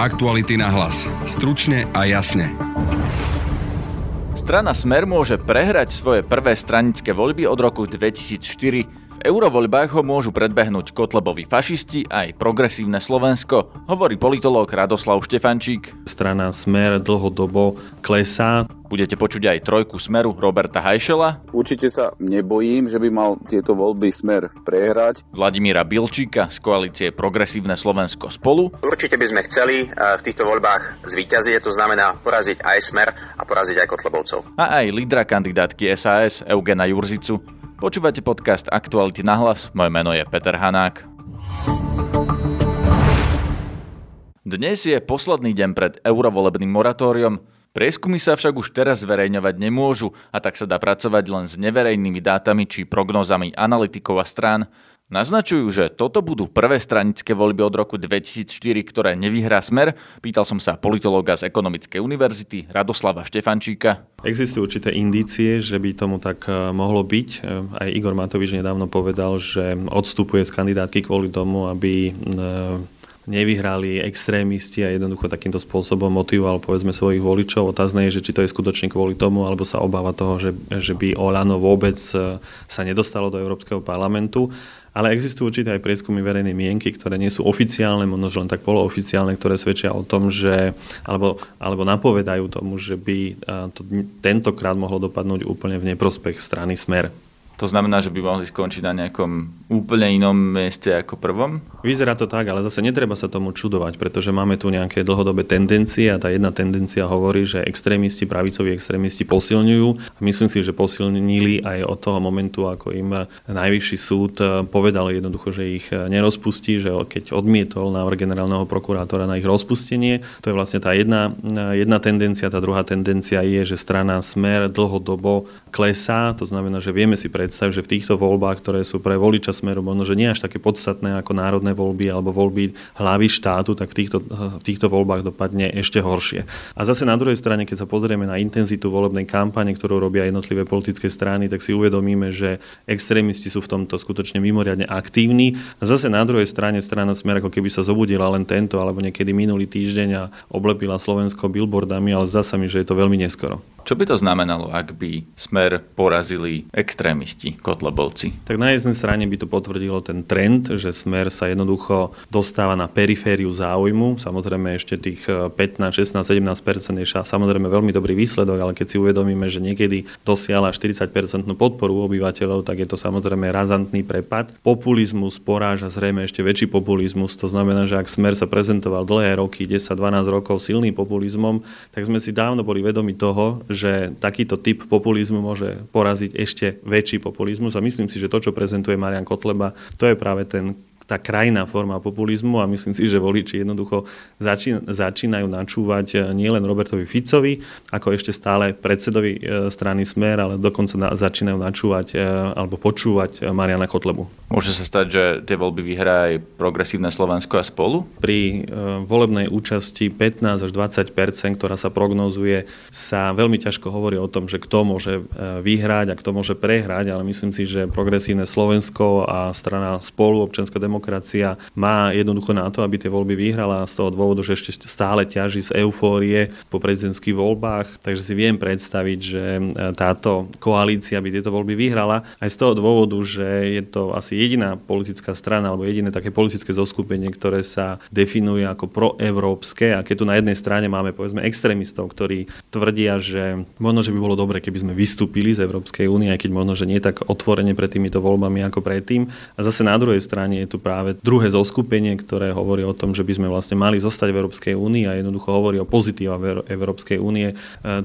Aktuality na hlas. Stručne a jasne. Strana Smer môže prehrať svoje prvé stranické voľby od roku 2004. V eurovoľbách ho môžu predbehnúť Kotlebovi fašisti aj progresívne Slovensko, hovorí politológ Radoslav Štefančík. Strana Smer dlhodobo klesá. Budete počuť aj trojku Smeru Roberta Hajšela. Určite sa nebojím, že by mal tieto voľby Smer prehrať. Vladimíra Bilčíka z koalície Progresívne Slovensko spolu. Určite by sme chceli v týchto voľbách zvíťaziť, to znamená poraziť aj Smer a poraziť aj Kotlebovcov. A aj lídra kandidátky SAS Eugena Jurzicu. Počúvate podcast Aktuality na hlas, moje meno je Peter Hanák. Dnes je posledný deň pred eurovolebným moratóriom. Prieskumy sa však už teraz zverejňovať nemôžu a tak sa dá pracovať len s neverejnými dátami či prognózami analytikov a strán. Naznačujú, že toto budú prvé stranické voľby od roku 2004, ktoré nevyhrá smer. Pýtal som sa politológa z Ekonomickej univerzity Radoslava Štefančíka. Existujú určité indície, že by tomu tak eh, mohlo byť. Eh, aj Igor Matovič nedávno povedal, že odstupuje z kandidátky kvôli tomu, aby eh, nevyhrali extrémisti a jednoducho takýmto spôsobom motivoval povedzme svojich voličov. Otázne je, že či to je skutočne kvôli tomu, alebo sa obáva toho, že, že by Olano vôbec e, sa nedostalo do Európskeho parlamentu. Ale existujú určite aj prieskumy verejnej mienky, ktoré nie sú oficiálne, možno len tak polooficiálne, ktoré svedčia o tom, že, alebo, alebo napovedajú tomu, že by e, to tentokrát mohlo dopadnúť úplne v neprospech strany Smer. To znamená, že by mohli skončiť na nejakom úplne inom mieste ako prvom? Vyzerá to tak, ale zase netreba sa tomu čudovať, pretože máme tu nejaké dlhodobé tendencie a tá jedna tendencia hovorí, že extrémisti, pravicoví extrémisti posilňujú. Myslím si, že posilnili aj od toho momentu, ako im najvyšší súd povedal jednoducho, že ich nerozpustí, že keď odmietol návrh generálneho prokurátora na ich rozpustenie. To je vlastne tá jedna, jedna tendencia. Tá druhá tendencia je, že strana Smer dlhodobo klesá. To znamená, že vieme si pred predstaviť, že v týchto voľbách, ktoré sú pre voliča smeru možno, že nie až také podstatné ako národné voľby alebo voľby hlavy štátu, tak v týchto, v týchto voľbách dopadne ešte horšie. A zase na druhej strane, keď sa pozrieme na intenzitu volebnej kampane, ktorú robia jednotlivé politické strany, tak si uvedomíme, že extrémisti sú v tomto skutočne mimoriadne aktívni. A zase na druhej strane strana smer ako keby sa zobudila len tento alebo niekedy minulý týždeň a oblepila Slovensko billboardami, ale zdá sa mi, že je to veľmi neskoro. Čo by to znamenalo, ak by smer porazili extrémisti, kotlebovci? Tak na jednej strane by to potvrdilo ten trend, že smer sa jednoducho dostáva na perifériu záujmu. Samozrejme ešte tých 15, 16, 17% je samozrejme veľmi dobrý výsledok, ale keď si uvedomíme, že niekedy dosiahla 40% podporu obyvateľov, tak je to samozrejme razantný prepad. Populizmus poráža zrejme ešte väčší populizmus. To znamená, že ak smer sa prezentoval dlhé roky, 10-12 rokov silným populizmom, tak sme si dávno boli vedomi toho, že takýto typ populizmu môže poraziť ešte väčší populizmus. A myslím si, že to, čo prezentuje Marian Kotleba, to je práve ten tá krajná forma populizmu a myslím si, že voliči jednoducho začínajú načúvať eh, nielen Robertovi Ficovi, ako ešte stále predsedovi eh, strany Smer, ale dokonca začínajú načúvať eh, alebo počúvať Mariana Kotlebu. Môže sa stať, že tie voľby vyhrá aj progresívne Slovensko a spolu? Pri volebnej účasti 15 až 20% ktorá sa prognozuje, sa veľmi ťažko hovorí o tom, že kto môže vyhrať a kto môže prehrať, ale myslím si, že progresívne Slovensko a strana spolu občianska demokracia demokracia má jednoducho na to, aby tie voľby vyhrala z toho dôvodu, že ešte stále ťaží z eufórie po prezidentských voľbách. Takže si viem predstaviť, že e, táto koalícia by tieto voľby vyhrala aj z toho dôvodu, že je to asi jediná politická strana alebo jediné také politické zoskupenie, ktoré sa definuje ako proevropské a keď tu na jednej strane máme povedzme extrémistov, ktorí tvrdia, že možno, že by bolo dobre, keby sme vystúpili z Európskej únie, aj keď možno, že nie tak otvorene pred týmito voľbami ako predtým. A zase na druhej strane je tu druhé zoskupenie, ktoré hovorí o tom, že by sme vlastne mali zostať v Európskej únii a jednoducho hovorí o pozitíva Európskej únie. E,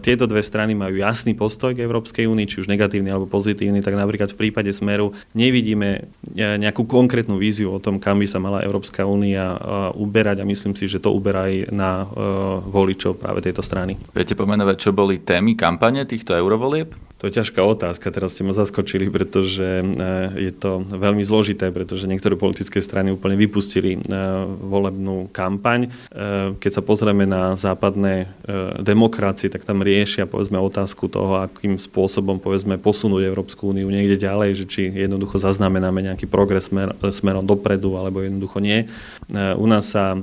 tieto dve strany majú jasný postoj k Európskej únii, či už negatívny alebo pozitívny, tak napríklad v prípade Smeru nevidíme e, nejakú konkrétnu víziu o tom, kam by sa mala Európska únia e, uberať a myslím si, že to uberá aj na voličov práve tejto strany. Viete pomenovať, čo boli témy kampane týchto eurovolieb? To je ťažká otázka, teraz ste ma zaskočili, pretože je to veľmi zložité, pretože niektoré politické strany úplne vypustili volebnú kampaň. Keď sa pozrieme na západné demokracie, tak tam riešia povedzme otázku toho, akým spôsobom povedzme posunúť Európsku úniu niekde ďalej, že či jednoducho zaznamenáme nejaký progres smer, smerom dopredu alebo jednoducho nie. U nás sa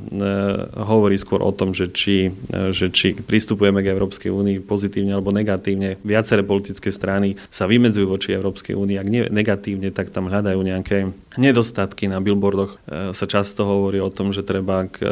hovorí skôr o tom, že či, že či pristupujeme k Európskej únii pozitívne alebo negatívne. Viaceré politické strany sa vymedzujú voči Európskej únii. Ak nie negatívne, tak tam hľadajú nejaké nedostatky. Na billboardoch sa často hovorí o tom, že treba k,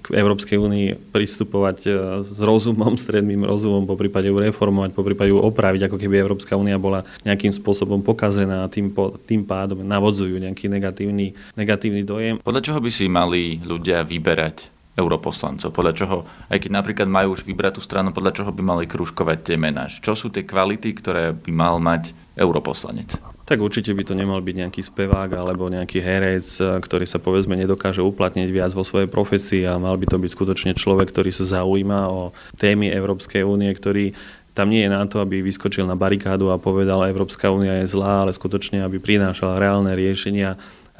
k Európskej únii pristupovať s rozumom, stredným rozumom, po prípade ju reformovať, po prípade ju opraviť, ako keby Európska únia bola nejakým spôsobom pokazená a tým, tým pádom navodzujú nejaký negatívny, negatívny dojem. Podľa čoho by si mali ľudia vyberať europoslancov? Podľa čoho, aj keď napríklad majú už vybrať tú stranu, podľa čoho by mali kružkovať tie mená? Čo sú tie kvality, ktoré by mal mať europoslanec? Tak určite by to nemal byť nejaký spevák alebo nejaký herec, ktorý sa povedzme nedokáže uplatniť viac vo svojej profesii a mal by to byť skutočne človek, ktorý sa zaujíma o témy Európskej únie, ktorý tam nie je na to, aby vyskočil na barikádu a povedal, Európska únia je zlá, ale skutočne, aby prinášal reálne riešenia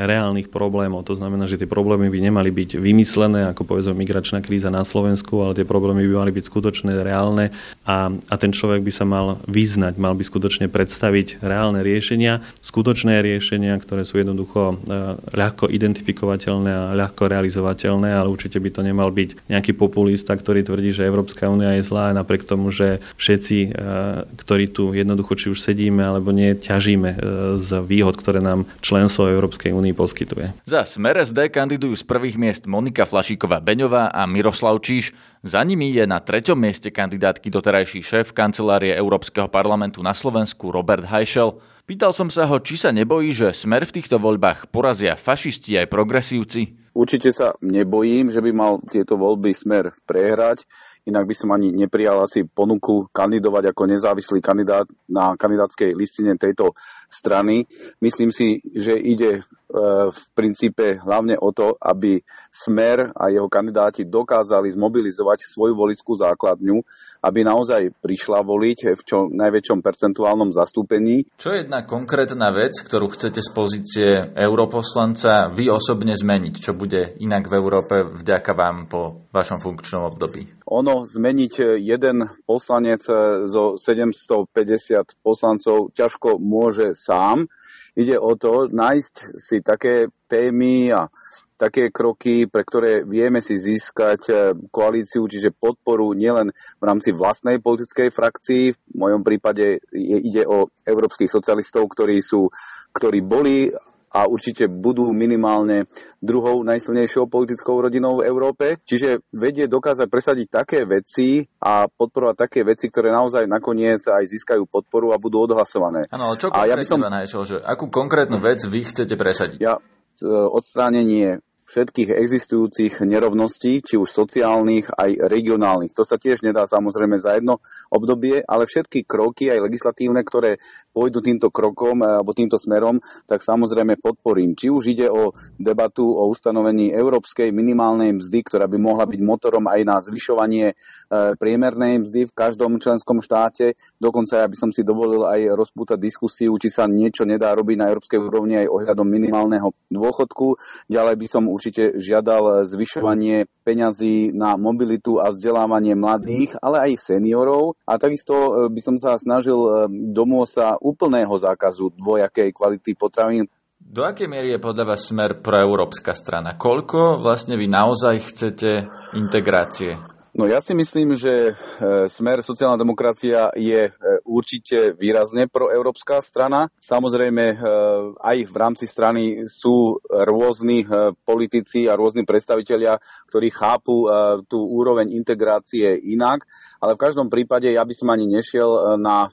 reálnych problémov. To znamená, že tie problémy by nemali byť vymyslené, ako povedzme migračná kríza na Slovensku, ale tie problémy by mali byť skutočné, reálne a, a ten človek by sa mal vyznať, mal by skutočne predstaviť reálne riešenia, skutočné riešenia, ktoré sú jednoducho e, ľahko identifikovateľné a ľahko realizovateľné, ale určite by to nemal byť nejaký populista, ktorý tvrdí, že Európska únia je zlá napriek tomu, že všetci, e, ktorí tu jednoducho či už sedíme alebo nie, ťažíme e, z výhod, ktoré nám členstvo Európskej únie poskytuje. Za Smer SD kandidujú z prvých miest Monika Flašíková-Beňová a Miroslav Číš. Za nimi je na treťom mieste kandidátky doterajší šéf kancelárie Európskeho parlamentu na Slovensku Robert Hajšel. Pýtal som sa ho, či sa nebojí, že Smer v týchto voľbách porazia fašisti aj progresívci. Určite sa nebojím, že by mal tieto voľby Smer prehrať inak by som ani neprijal asi ponuku kandidovať ako nezávislý kandidát na kandidátskej listine tejto strany. Myslím si, že ide e, v princípe hlavne o to, aby Smer a jeho kandidáti dokázali zmobilizovať svoju volickú základňu, aby naozaj prišla voliť v čo najväčšom percentuálnom zastúpení. Čo je jedna konkrétna vec, ktorú chcete z pozície europoslanca vy osobne zmeniť? Čo bude inak v Európe vďaka vám po vašom funkčnom období? Ono zmeniť jeden poslanec zo 750 poslancov ťažko môže sám. Ide o to nájsť si také témy a také kroky, pre ktoré vieme si získať eh, koalíciu, čiže podporu nielen v rámci vlastnej politickej frakcii, v mojom prípade ide o európskych socialistov, ktorí, sú, ktorí boli a určite budú minimálne druhou najsilnejšou politickou rodinou v Európe. Čiže vedie dokázať presadiť také veci a podporovať také veci, ktoré naozaj nakoniec aj získajú podporu a budú odhlasované. Áno, ale čo a ja by som... Najšel, že akú konkrétnu vec vy chcete presadiť? Ja e, odstránenie všetkých existujúcich nerovností, či už sociálnych, aj regionálnych. To sa tiež nedá samozrejme za jedno obdobie, ale všetky kroky, aj legislatívne, ktoré pôjdu týmto krokom eh, alebo týmto smerom, tak samozrejme podporím. Či už ide o debatu o ustanovení európskej minimálnej mzdy, ktorá by mohla byť motorom aj na zvyšovanie eh, priemernej mzdy v každom členskom štáte. Dokonca ja by som si dovolil aj rozpútať diskusiu, či sa niečo nedá robiť na európskej úrovni aj ohľadom minimálneho dôchodku. Ďalej by som určite žiadal zvyšovanie peňazí na mobilitu a vzdelávanie mladých, ale aj seniorov. A takisto e, by som sa snažil e, domôcť sa úplného zákazu dvojakej kvality potravín. Do akej miery je podľa vás smer pro európska strana? Koľko vlastne vy naozaj chcete integrácie? No ja si myslím, že e, smer sociálna demokracia je e, určite výrazne proeurópska strana. Samozrejme, e, aj v rámci strany sú rôzni politici a rôzni predstavitelia, ktorí chápu tú úroveň integrácie inak ale v každom prípade ja by som ani nešiel e, na e,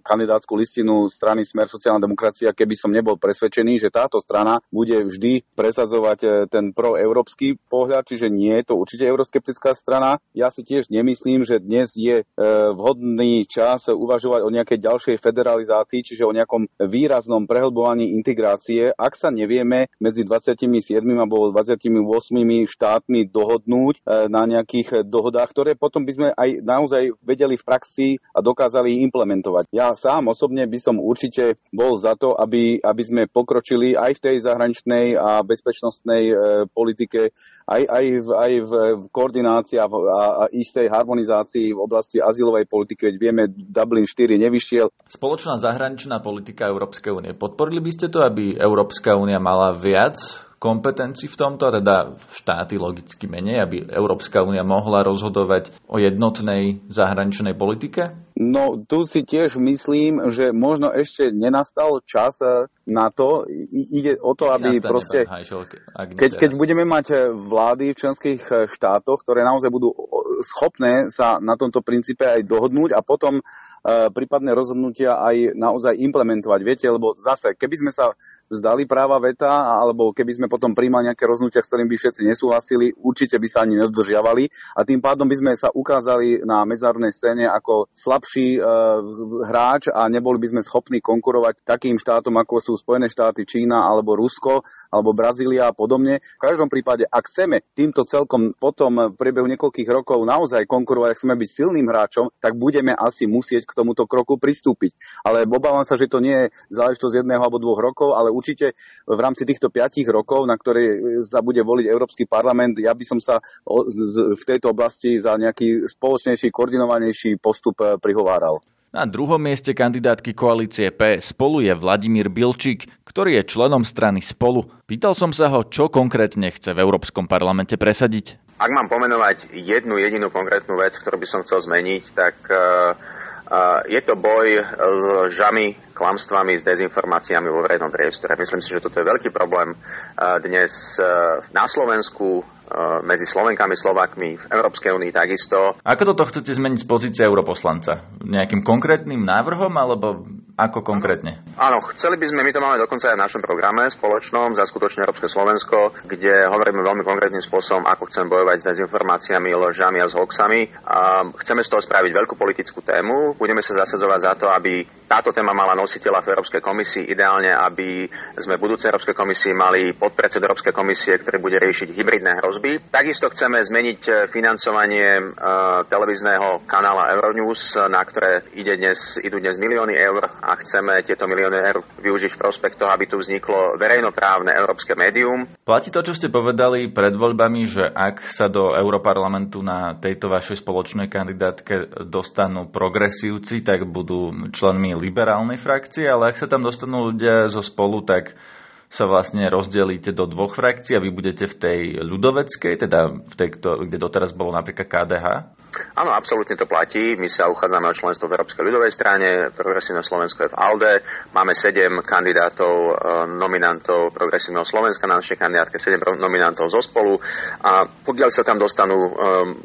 kandidátsku listinu strany Smer sociálna demokracia, keby som nebol presvedčený, že táto strana bude vždy presadzovať e, ten proeurópsky pohľad, čiže nie je to určite euroskeptická strana. Ja si tiež nemyslím, že dnes je vhodný čas uvažovať o nejakej ďalšej federalizácii, čiže o nejakom výraznom prehlbovaní integrácie, ak sa nevieme medzi 27 alebo 28 štátmi dohodnúť na nejakých dohodách, ktoré potom by sme aj na naozaj vedeli v praxi a dokázali implementovať. Ja sám osobne by som určite bol za to, aby, aby sme pokročili aj v tej zahraničnej a bezpečnostnej e, politike, aj, aj, v, aj v, v koordinácii a, v, a, a istej harmonizácii v oblasti azylovej politiky, veď vieme, Dublin 4 nevyšiel. Spoločná zahraničná politika Európskej únie. Podporili by ste to, aby Európska únia mala viac kompetencií v tomto, a teda štáty logicky menej, aby Európska únia mohla rozhodovať o jednotnej zahraničnej politike? No tu si tiež myslím, že možno ešte nenastal čas eh, na to. I, ide o to, aby Nastane proste... keď, keď budeme mať eh, vlády v členských eh, štátoch, ktoré naozaj budú schopné sa na tomto princípe aj dohodnúť a potom prípadné rozhodnutia aj naozaj implementovať. Viete, lebo zase, keby sme sa vzdali práva veta, alebo keby sme potom príjmali nejaké rozhodnutia, s ktorým by všetci nesúhlasili, určite by sa ani nedodržiavali a tým pádom by sme sa ukázali na medzinárodnej scéne ako slabší uh, hráč a neboli by sme schopní konkurovať takým štátom, ako sú Spojené štáty, Čína alebo Rusko alebo Brazília a podobne. V každom prípade, ak chceme týmto celkom potom v priebehu niekoľkých rokov naozaj konkurovať, ak chceme byť silným hráčom, tak budeme asi musieť k tomuto kroku pristúpiť. Ale obávam sa, že to nie je záležitosť jedného alebo dvoch rokov, ale určite v rámci týchto piatich rokov, na ktoré sa bude voliť Európsky parlament, ja by som sa v tejto oblasti za nejaký spoločnejší, koordinovanejší postup pri prihováral. Na druhom mieste kandidátky koalície P spolu je Vladimír Bilčík, ktorý je členom strany Spolu. Pýtal som sa ho, čo konkrétne chce v Európskom parlamente presadiť. Ak mám pomenovať jednu jedinú konkrétnu vec, ktorú by som chcel zmeniť, tak uh, uh, je to boj s žami, klamstvami, s dezinformáciami vo verejnom priestore. Myslím si, že toto je veľký problém uh, dnes na Slovensku, Eh, medzi Slovenkami, Slovakmi, v Európskej únii takisto. Ako toto chcete zmeniť z pozície europoslanca? Nejakým konkrétnym návrhom alebo ako konkrétne? Áno, chceli by sme, my to máme dokonca aj v našom programe spoločnom za skutočne Európske Slovensko, kde hovoríme veľmi konkrétnym spôsobom, ako chceme bojovať s dezinformáciami, ložami a s hoaxami. A chceme z toho spraviť veľkú politickú tému. Budeme sa zasadzovať za to, aby táto téma mala nositeľa v Európskej komisii, ideálne, aby sme v budúcej Európskej komisii mali podpredsed Európskej komisie, ktorý bude riešiť hybridné hrozby. Takisto chceme zmeniť eh, financovanie uh, televízneho kanála Euronews, na ktoré ide dnes, idú dnes milióny eur a chceme tieto milióny eur využiť v prospech toho, aby tu vzniklo verejnoprávne európske médium. Platí to, čo ste povedali pred voľbami, že ak sa do Európarlamentu na tejto vašej spoločnej kandidátke dostanú progresívci, tak budú členmi liberálnej frakcie, ale ak sa tam dostanú ľudia zo spolu, tak sa vlastne rozdelíte do dvoch frakcií a vy budete v tej ľudoveckej, teda v tej, kde doteraz bolo napríklad KDH? Áno, absolútne to platí. My sa uchádzame o členstvo v Európskej ľudovej strane, Progresívne Slovensko je v ALDE. Máme sedem kandidátov, e, nominantov Progresívneho Slovenska na našej kandidátke, sedem nominantov zo spolu. A pokiaľ sa tam dostanú e,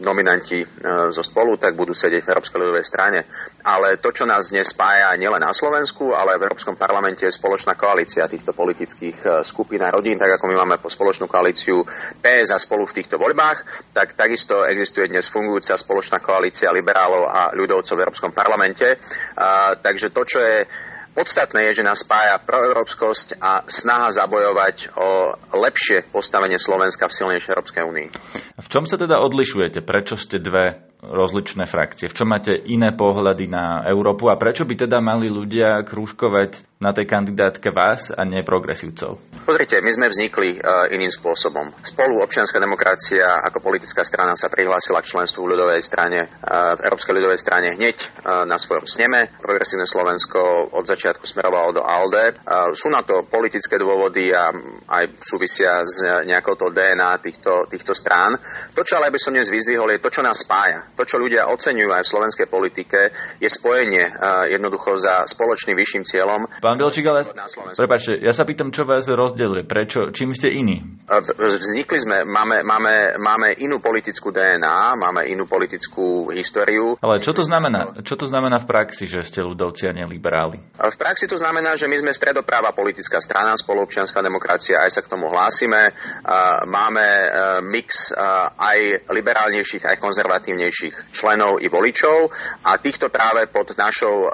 nominanti e, zo spolu, tak budú sedieť v Európskej ľudovej strane. Ale to, čo nás dnes spája nielen na Slovensku, ale v Európskom parlamente je spoločná koalícia týchto politických skupín a rodín, tak ako my máme spoločnú koalíciu PS a spolu v týchto voľbách, tak takisto existuje dnes fungujúca spoločná spoločná koalícia liberálov a ľudovcov v Európskom parlamente. Takže to, čo je Podstatné je, že nás spája proeurópskosť a snaha zabojovať o lepšie postavenie Slovenska v silnejšej Európskej únii. V čom sa teda odlišujete? Prečo ste dve rozličné frakcie? V čom máte iné pohľady na Európu a prečo by teda mali ľudia krúžkovať na tej kandidátke vás a nie progresívcov? Pozrite, my sme vznikli uh, iným spôsobom. Spolu občianská demokracia ako politická strana sa prihlásila k členstvu v ľudovej strane, uh, v Európskej ľudovej strane hneď uh, na svojom sneme. Progresívne Slovensko od začiatku smerovalo do ALDE. Uh, sú na to politické dôvody a aj súvisia s nejakou to DNA týchto, týchto strán. To, čo ale by som dnes vyzvihol, je to, čo nás spája to, čo ľudia oceňujú aj v slovenskej politike, je spojenie uh, jednoducho za spoločným vyšším cieľom. Pán Bilčík, ale prepáčte, ja sa pýtam, čo vás rozdeluje, prečo, čím ste iní? Vznikli sme, máme, máme, máme inú politickú DNA, máme inú politickú históriu. Ale čo to znamená? Čo to znamená v praxi, že ste ľudovci a liberáli? V praxi to znamená, že my sme stredopráva politická strana, spoluobčianská demokracia, aj sa k tomu hlásime. Máme e, mix e, aj liberálnejších, aj konzervatívnejších členov i voličov a týchto práve pod našou uh,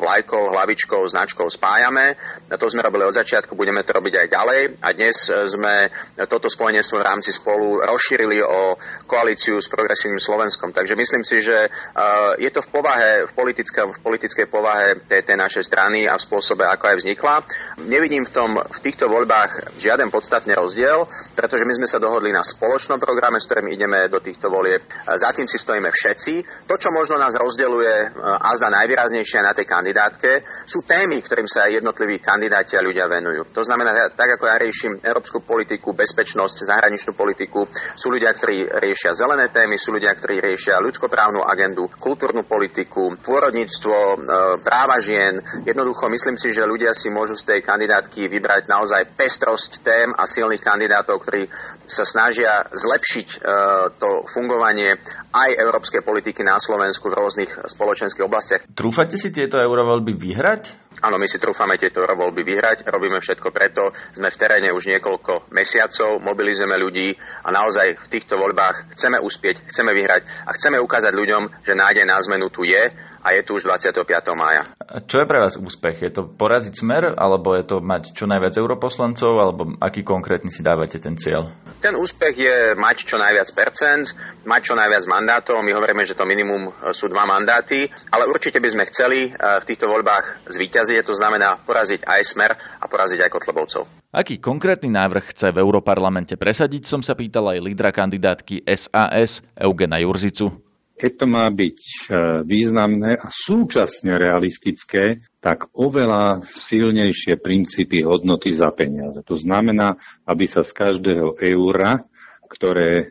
vlajkou, hlavičkou, značkou spájame. To sme robili od začiatku, budeme to robiť aj ďalej. A dnes sme toto spojenectvo v rámci spolu rozšírili o koalíciu s progresívnym Slovenskom. Takže myslím si, že je to v povahe, v, v politickej povahe tej, tej našej strany a v spôsobe, ako aj vznikla. Nevidím v, tom, v týchto voľbách žiaden podstatný rozdiel, pretože my sme sa dohodli na spoločnom programe, s ktorým ideme do týchto volieb. Za tým si stojíme všetci. To, čo možno nás rozdeluje a zda najvýraznejšie na tej kandidátke, sú témy, ktorým sa jednotliví kandidáti a ľudia venujú. To znamená, tak ako ja riešim európsku politiku, bezpečnosť, zahraničnú politiku, sú ľudia, ktorí riešia zelené témy, sú ľudia, ktorí riešia ľudskoprávnu agendu, kultúrnu politiku, pôrodníctvo, e, práva žien. Jednoducho myslím si, že ľudia si môžu z tej kandidátky vybrať naozaj pestrosť tém a silných kandidátov, ktorí sa snažia zlepšiť e, to fungovanie aj európskej politiky na Slovensku v rôznych spoločenských oblastiach. Trúfate si tieto eurovoľby vyhrať? Áno, my si trúfame tieto eurovoľby vyhrať, robíme všetko preto, sme v teréne už niekoľko mesiacov, mobilizujeme ľudí a naozaj v týchto voľbách chceme uspieť, chceme vyhrať a chceme ukázať ľuďom, že nádej na zmenu tu je a je tu už 25. mája. Čo je pre vás úspech? Je to poraziť smer, alebo je to mať čo najviac europoslancov, alebo aký konkrétny si dávate ten cieľ? Ten úspech je mať čo najviac percent, mať čo najviac mandátov. My hovoríme, že to minimum e, sú dva mandáty, ale určite by sme chceli e, v týchto voľbách zvíťaziť, to znamená poraziť aj smer a poraziť aj Kotlebovcov. Aký konkrétny návrh chce v Európarlamente presadiť, som sa pýtal aj lídra kandidátky SAS Eugena Jurzicu keď to má byť e, významné a súčasne realistické, tak oveľa silnejšie princípy hodnoty za peniaze. To znamená, aby sa z každého eura, ktoré e,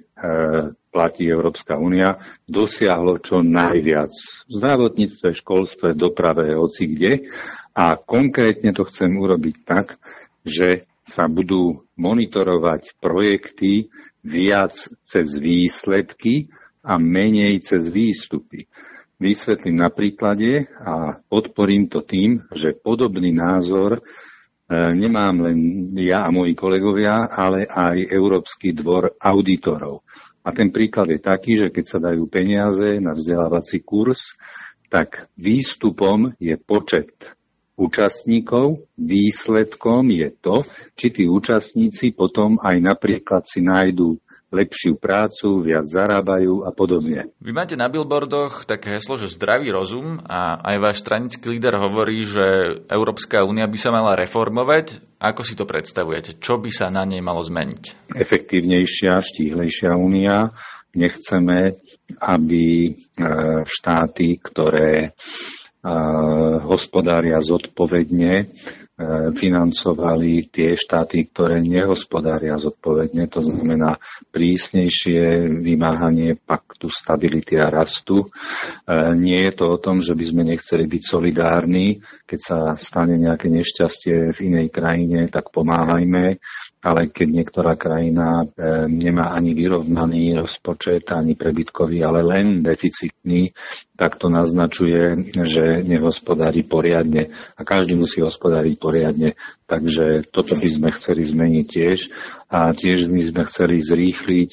platí Európska únia, dosiahlo čo najviac. V zdravotníctve, školstve, doprave, hoci kde. A konkrétne to chcem urobiť tak, že sa budú monitorovať projekty viac cez výsledky, a menej cez výstupy. Vysvetlím na príklade a podporím to tým, že podobný názor e, nemám len ja a moji kolegovia, ale aj Európsky dvor auditorov. A ten príklad je taký, že keď sa dajú peniaze na vzdelávací kurz, tak výstupom je počet účastníkov, výsledkom je to, či tí účastníci potom aj napríklad si nájdú lepšiu prácu, viac zarábajú a podobne. Vy máte na billboardoch také heslo, že zdravý rozum a aj váš stranický líder hovorí, že Európska únia by sa mala reformovať. Ako si to predstavujete? Čo by sa na nej malo zmeniť? Efektívnejšia, štíhlejšia únia. Nechceme, aby e, štáty, ktoré e, hospodária zodpovedne, financovali tie štáty, ktoré nehospodária zodpovedne, to znamená prísnejšie vymáhanie paktu stability a rastu. E, nie je to o tom, že by sme nechceli byť solidárni, keď sa stane nejaké nešťastie v inej krajine, tak pomáhajme, ale keď niektorá krajina e, nemá ani vyrovnaný rozpočet, ani prebytkový, ale len deficitný, tak to naznačuje, že nehospodári poriadne. A každý musí hospodáriť poriadne. Takže toto by sme chceli zmeniť tiež. A tiež by sme chceli zrýchliť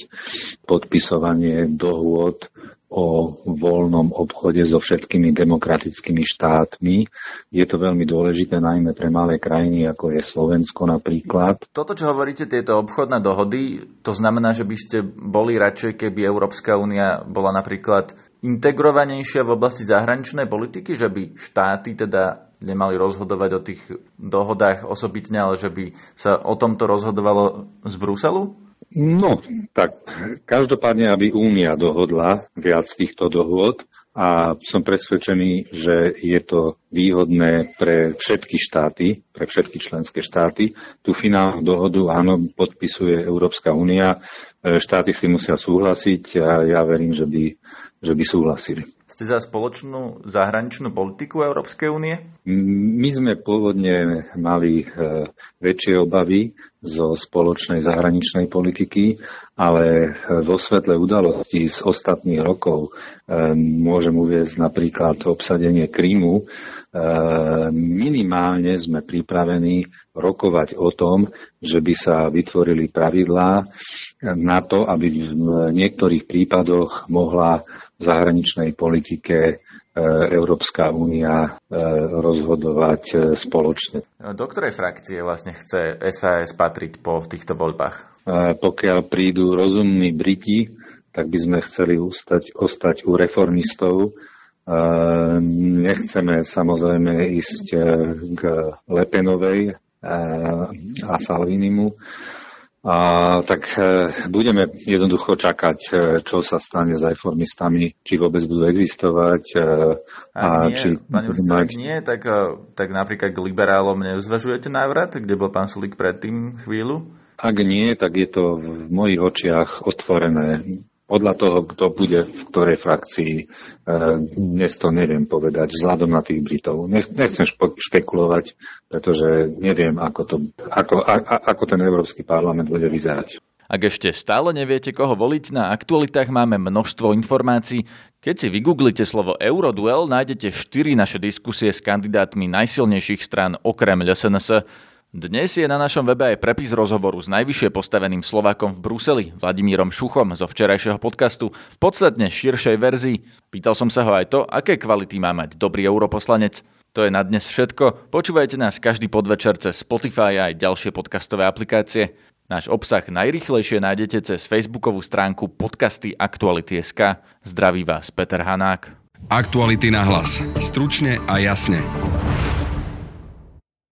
podpisovanie dohôd o voľnom obchode so všetkými demokratickými štátmi. Je to veľmi dôležité najmä pre malé krajiny, ako je Slovensko napríklad. Toto, čo hovoríte, tieto obchodné dohody, to znamená, že by ste boli radšej, keby Európska únia bola napríklad integrovanejšia v oblasti zahraničnej politiky, že by štáty teda nemali rozhodovať o tých dohodách osobitne, ale že by sa o tomto rozhodovalo z Bruselu? No, tak každopádne, aby Únia dohodla viac týchto dohôd a som presvedčený, že je to výhodné pre všetky štáty, pre všetky členské štáty. Tú finálnu dohodu, áno, podpisuje Európska únia, e, štáty si musia súhlasiť a ja verím, že by, že by súhlasili. Ste za spoločnú zahraničnú politiku Európskej únie? My sme pôvodne mali e, väčšie obavy zo spoločnej zahraničnej politiky, ale e, vo svetle udalostí z ostatných rokov e, môžem uviezť napríklad obsadenie Krímu. Minimálne sme pripravení rokovať o tom, že by sa vytvorili pravidlá, na to, aby v niektorých prípadoch mohla v zahraničnej politike e, Európska únia e, rozhodovať e, spoločne. Do ktorej frakcie vlastne chce SAS patriť po týchto voľbách? Pokiaľ prídu rozumní Briti, tak by sme chceli ustať, ostať u reformistov. Nechceme samozrejme ísť k Lepenovej a Salvinimu a tak e, budeme jednoducho čakať, e, čo sa stane s reformistami, či vôbec budú existovať. E, a, nie, či pani mať... nie, tak, tak napríklad k liberálom neuzvažujete návrat, kde bol pán Sulík predtým chvíľu? Ak nie, tak je to v mojich očiach otvorené podľa toho, kto bude v ktorej frakcii, e, dnes to neviem povedať, vzhľadom na tých Britov. Nechcem špekulovať, pretože neviem, ako, to, ako, a, ako ten Európsky parlament bude vyzerať. Ak ešte stále neviete, koho voliť, na aktualitách máme množstvo informácií. Keď si vygooglite slovo Euroduel, nájdete 4 naše diskusie s kandidátmi najsilnejších strán okrem LSNS. Dnes je na našom webe aj prepis rozhovoru s najvyššie postaveným Slovákom v Bruseli, Vladimírom Šuchom zo včerajšieho podcastu v podstatne širšej verzii. Pýtal som sa ho aj to, aké kvality má mať dobrý europoslanec. To je na dnes všetko. Počúvajte nás každý podvečer cez Spotify a aj ďalšie podcastové aplikácie. Náš obsah najrychlejšie nájdete cez facebookovú stránku podcasty Aktuality.sk. Zdraví vás Peter Hanák. Aktuality na hlas. Stručne a jasne.